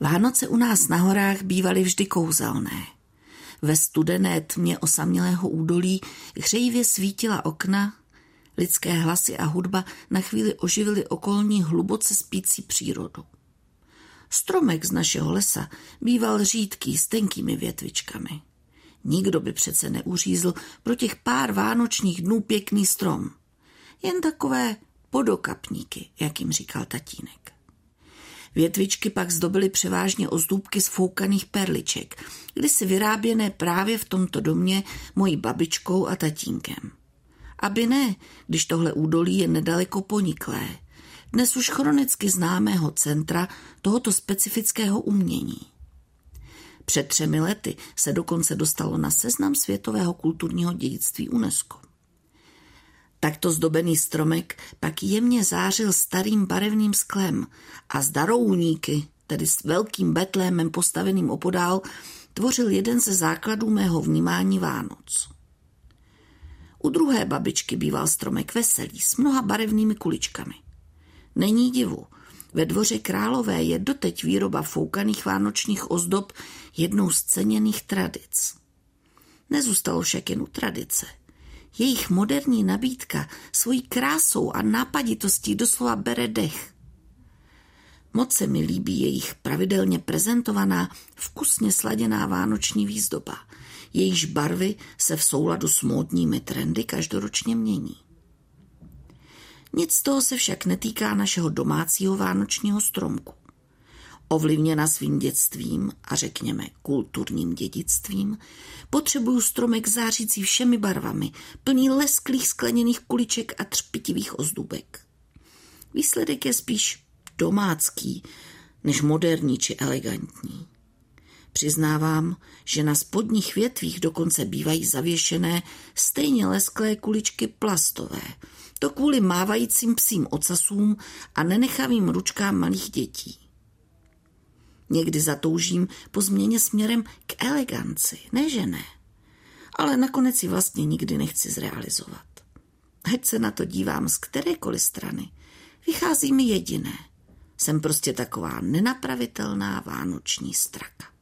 Vánoce u nás na horách bývaly vždy kouzelné. Ve studené tmě osamělého údolí hřejivě svítila okna, lidské hlasy a hudba na chvíli oživily okolní hluboce spící přírodu. Stromek z našeho lesa býval řídký s tenkými větvičkami. Nikdo by přece neuřízl pro těch pár vánočních dnů pěkný strom. Jen takové podokapníky, jak jim říkal tatínek. Větvičky pak zdobily převážně ozdůbky z foukaných perliček, kdysi vyráběné právě v tomto domě mojí babičkou a tatínkem. Aby ne, když tohle údolí je nedaleko poniklé, dnes už chronicky známého centra tohoto specifického umění. Před třemi lety se dokonce dostalo na seznam světového kulturního dědictví UNESCO. Takto zdobený stromek pak jemně zářil starým barevným sklem a z darouníky, tedy s velkým betlémem postaveným opodál, tvořil jeden ze základů mého vnímání Vánoc. U druhé babičky býval stromek veselý s mnoha barevnými kuličkami. Není divu, ve dvoře Králové je doteď výroba foukaných vánočních ozdob jednou z ceněných tradic. Nezůstalo však jen u tradice – jejich moderní nabídka svojí krásou a nápaditostí doslova bere dech. Moc se mi líbí jejich pravidelně prezentovaná, vkusně sladěná vánoční výzdoba. Jejíž barvy se v souladu s módními trendy každoročně mění. Nic z toho se však netýká našeho domácího vánočního stromku ovlivněna svým dětstvím a řekněme kulturním dědictvím, potřebuju stromek zářící všemi barvami, plný lesklých skleněných kuliček a třpitivých ozdůbek. Výsledek je spíš domácký, než moderní či elegantní. Přiznávám, že na spodních větvích dokonce bývají zavěšené stejně lesklé kuličky plastové, to kvůli mávajícím psím ocasům a nenechavým ručkám malých dětí. Někdy zatoužím po změně směrem k eleganci, ne že ne. Ale nakonec ji vlastně nikdy nechci zrealizovat. Ať se na to dívám z kterékoliv strany, vychází mi jediné. Jsem prostě taková nenapravitelná vánoční straka.